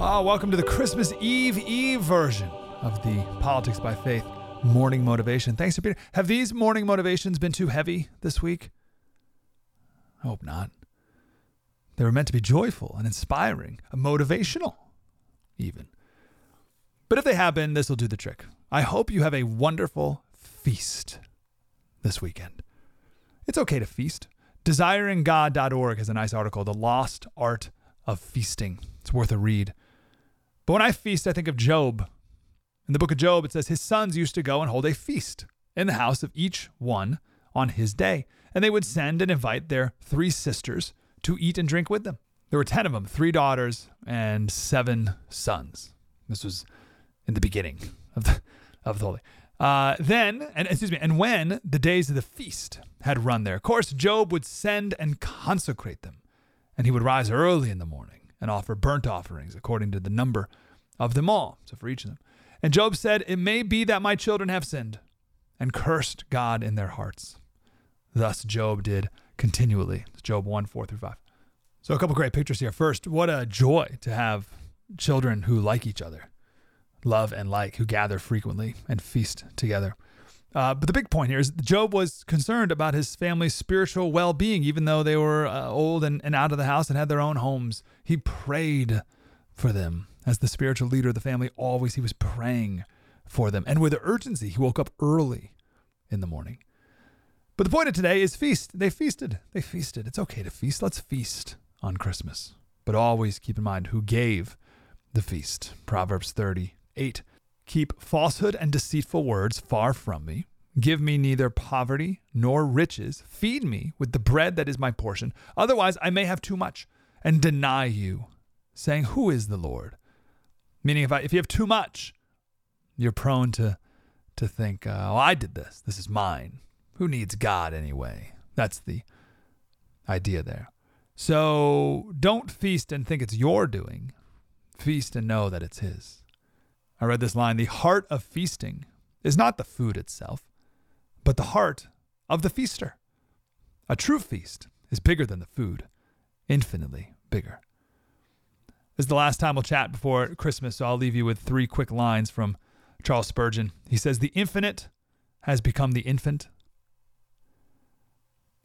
Oh, welcome to the Christmas Eve Eve version of the Politics by Faith morning motivation. Thanks for being. Have these morning motivations been too heavy this week? I hope not. They were meant to be joyful and inspiring, motivational, even. But if they have been, this will do the trick. I hope you have a wonderful feast this weekend. It's okay to feast. DesiringGod.org has a nice article, The Lost Art of Feasting. It's worth a read. But when I feast, I think of Job. In the book of Job, it says his sons used to go and hold a feast in the house of each one on his day. And they would send and invite their three sisters to eat and drink with them. There were 10 of them, three daughters and seven sons. This was in the beginning of the, of the holy. Uh, then, and excuse me, and when the days of the feast had run their course, Job would send and consecrate them. And he would rise early in the morning and offer burnt offerings according to the number of them all. So for each of them. And Job said, It may be that my children have sinned and cursed God in their hearts. Thus Job did continually. Job 1 4 through 5. So a couple great pictures here. First, what a joy to have children who like each other, love and like, who gather frequently and feast together. Uh, but the big point here is Job was concerned about his family's spiritual well being, even though they were uh, old and, and out of the house and had their own homes. He prayed for them. As the spiritual leader of the family, always he was praying for them. And with urgency, he woke up early in the morning. But the point of today is feast. They feasted. They feasted. It's okay to feast. Let's feast on Christmas. But always keep in mind who gave the feast. Proverbs 38 Keep falsehood and deceitful words far from me. Give me neither poverty nor riches. Feed me with the bread that is my portion. Otherwise, I may have too much and deny you, saying, Who is the Lord? Meaning, if, I, if you have too much, you're prone to, to think, uh, Oh, I did this. This is mine. Who needs God anyway? That's the idea there. So don't feast and think it's your doing. Feast and know that it's His. I read this line The heart of feasting is not the food itself, but the heart of the feaster. A true feast is bigger than the food, infinitely bigger. This is the last time we'll chat before Christmas, so I'll leave you with three quick lines from Charles Spurgeon. He says, The infinite has become the infant.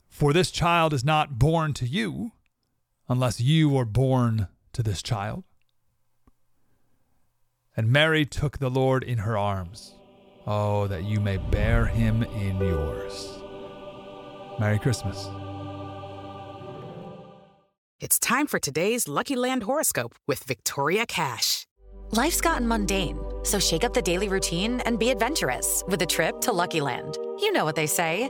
For this child is not born to you unless you are born to this child. And Mary took the Lord in her arms. Oh, that you may bear him in yours. Merry Christmas. It's time for today's Lucky Land horoscope with Victoria Cash. Life's gotten mundane, so shake up the daily routine and be adventurous with a trip to Lucky Land. You know what they say.